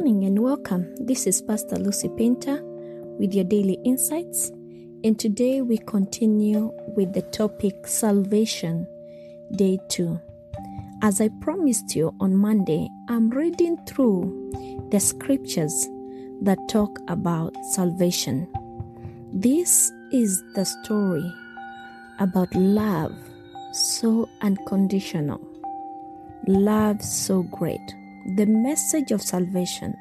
morning and welcome. This is Pastor Lucy Pinter with your daily insights. And today we continue with the topic Salvation, Day 2. As I promised you on Monday, I'm reading through the scriptures that talk about salvation. This is the story about love so unconditional, love so great the message of salvation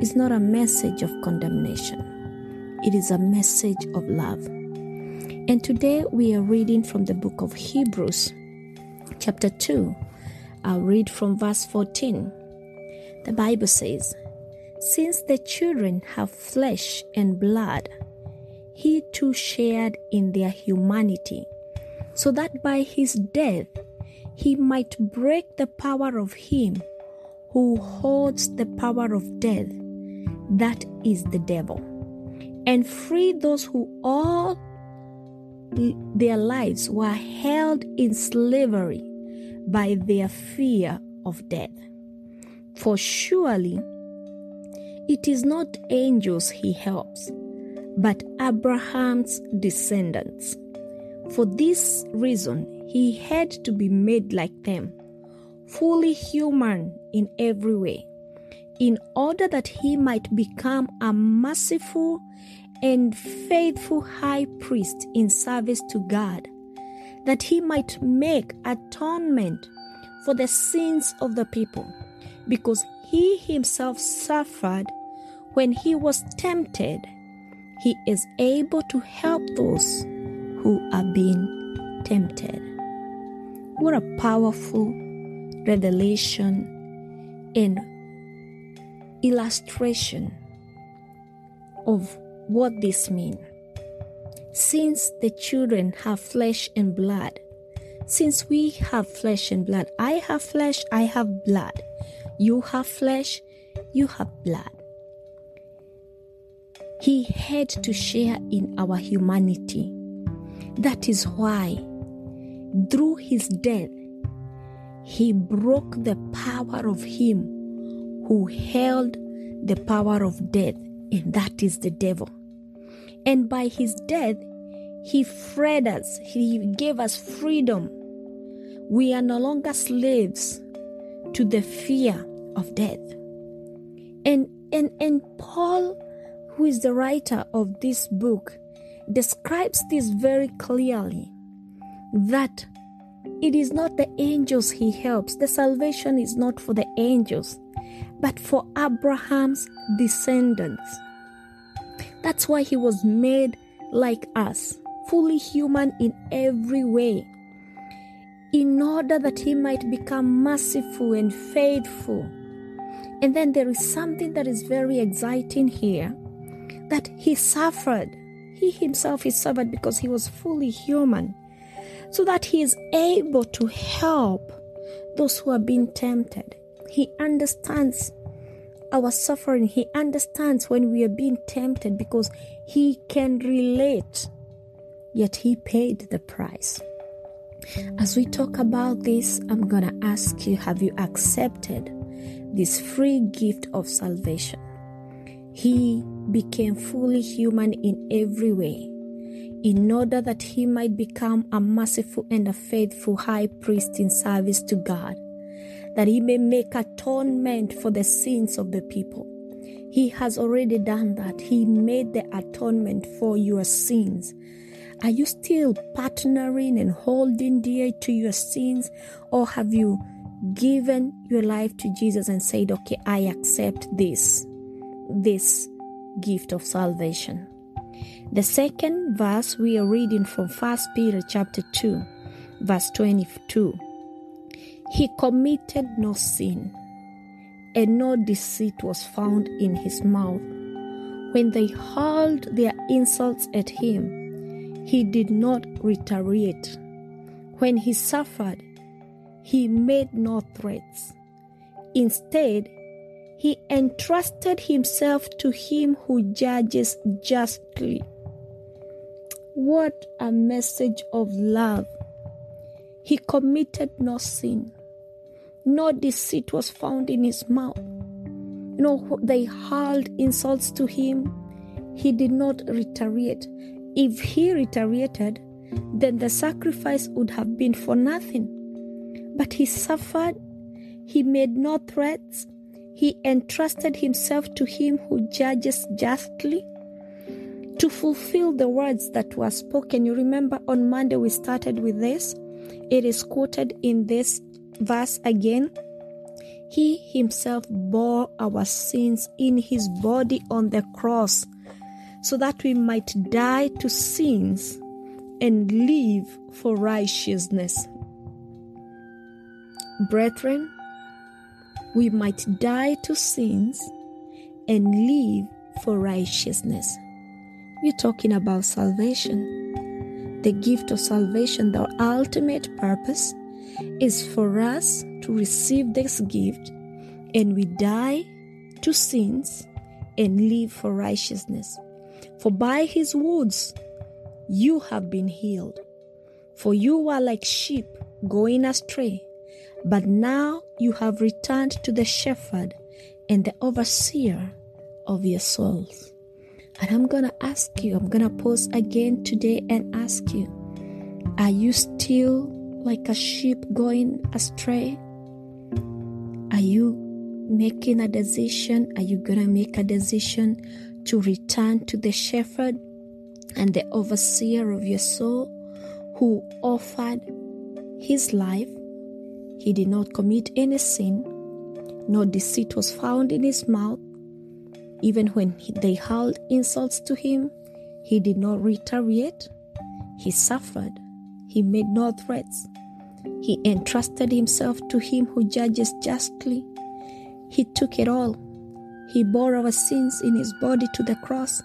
is not a message of condemnation, it is a message of love. And today we are reading from the book of Hebrews, chapter 2. I'll read from verse 14. The Bible says, Since the children have flesh and blood, he too shared in their humanity, so that by his death he might break the power of him who holds the power of death, that is the devil, and free those who all their lives were held in slavery by their fear of death. For surely it is not angels he helps, but Abraham's descendants. For this reason, he had to be made like them fully human in every way, in order that he might become a merciful and faithful high priest in service to God, that he might make atonement for the sins of the people, because he himself suffered when he was tempted. He is able to help those who are being tempted. What a powerful revelation, and illustration of what this means. Since the children have flesh and blood, since we have flesh and blood, I have flesh, I have blood. You have flesh, you have blood. He had to share in our humanity. That is why, through his death, he broke the power of him who held the power of death, and that is the devil. And by his death, he freed us, he gave us freedom. We are no longer slaves to the fear of death. And, and, and Paul, who is the writer of this book, describes this very clearly that it is not the angels he helps. The salvation is not for the angels, but for Abraham's descendants. That's why he was made like us, fully human in every way, in order that he might become merciful and faithful. And then there is something that is very exciting here that he suffered. He himself is suffered because he was fully human so that He is able to help those who are being tempted. He understands our suffering. He understands when we are being tempted because He can relate, yet He paid the price. As we talk about this, I'm going to ask you have you accepted this free gift of salvation? He became fully human in every way in order that he might become a merciful and a faithful high priest in service to God, that he may make atonement for the sins of the people. He has already done that. He made the atonement for your sins. Are you still partnering and holding dear to your sins, or have you given your life to Jesus and said, Okay, I accept this, this gift of salvation? The second verse we are reading from 1 Peter chapter 2, verse 22. He committed no sin, and no deceit was found in his mouth. When they hurled their insults at him, he did not retaliate. When he suffered, he made no threats. Instead, he entrusted himself to him who judges justly. What a message of love! He committed no sin, no deceit was found in his mouth. Know, they hurled insults to him. He did not retaliate. If he retaliated, then the sacrifice would have been for nothing. But he suffered. He made no threats. He entrusted himself to him who judges justly to fulfill the words that were spoken. You remember on Monday we started with this. It is quoted in this verse again. He himself bore our sins in his body on the cross so that we might die to sins and live for righteousness. Brethren, we might die to sins and live for righteousness. We're talking about salvation. The gift of salvation, the ultimate purpose, is for us to receive this gift and we die to sins and live for righteousness. For by his wounds you have been healed. For you were like sheep going astray, but now you have returned to the shepherd and the overseer of your souls. And I'm going to ask you, I'm going to pause again today and ask you, are you still like a sheep going astray? Are you making a decision? Are you going to make a decision to return to the shepherd and the overseer of your soul who offered his life? He did not commit any sin, no deceit was found in his mouth. Even when they hurled insults to him, he did not retaliate. He suffered. He made no threats. He entrusted himself to him who judges justly. He took it all. He bore our sins in his body to the cross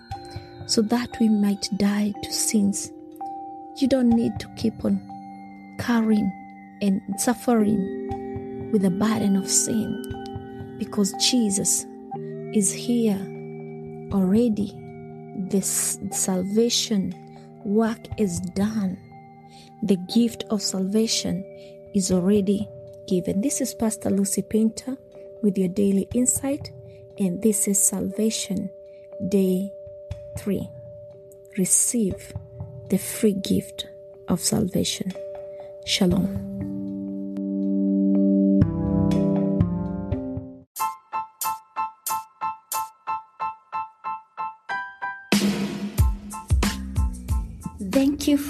so that we might die to sins. You don't need to keep on carrying and suffering with the burden of sin because Jesus is here already. This salvation work is done. The gift of salvation is already given. This is Pastor Lucy Painter with your daily insight, and this is Salvation Day 3. Receive the free gift of salvation. Shalom.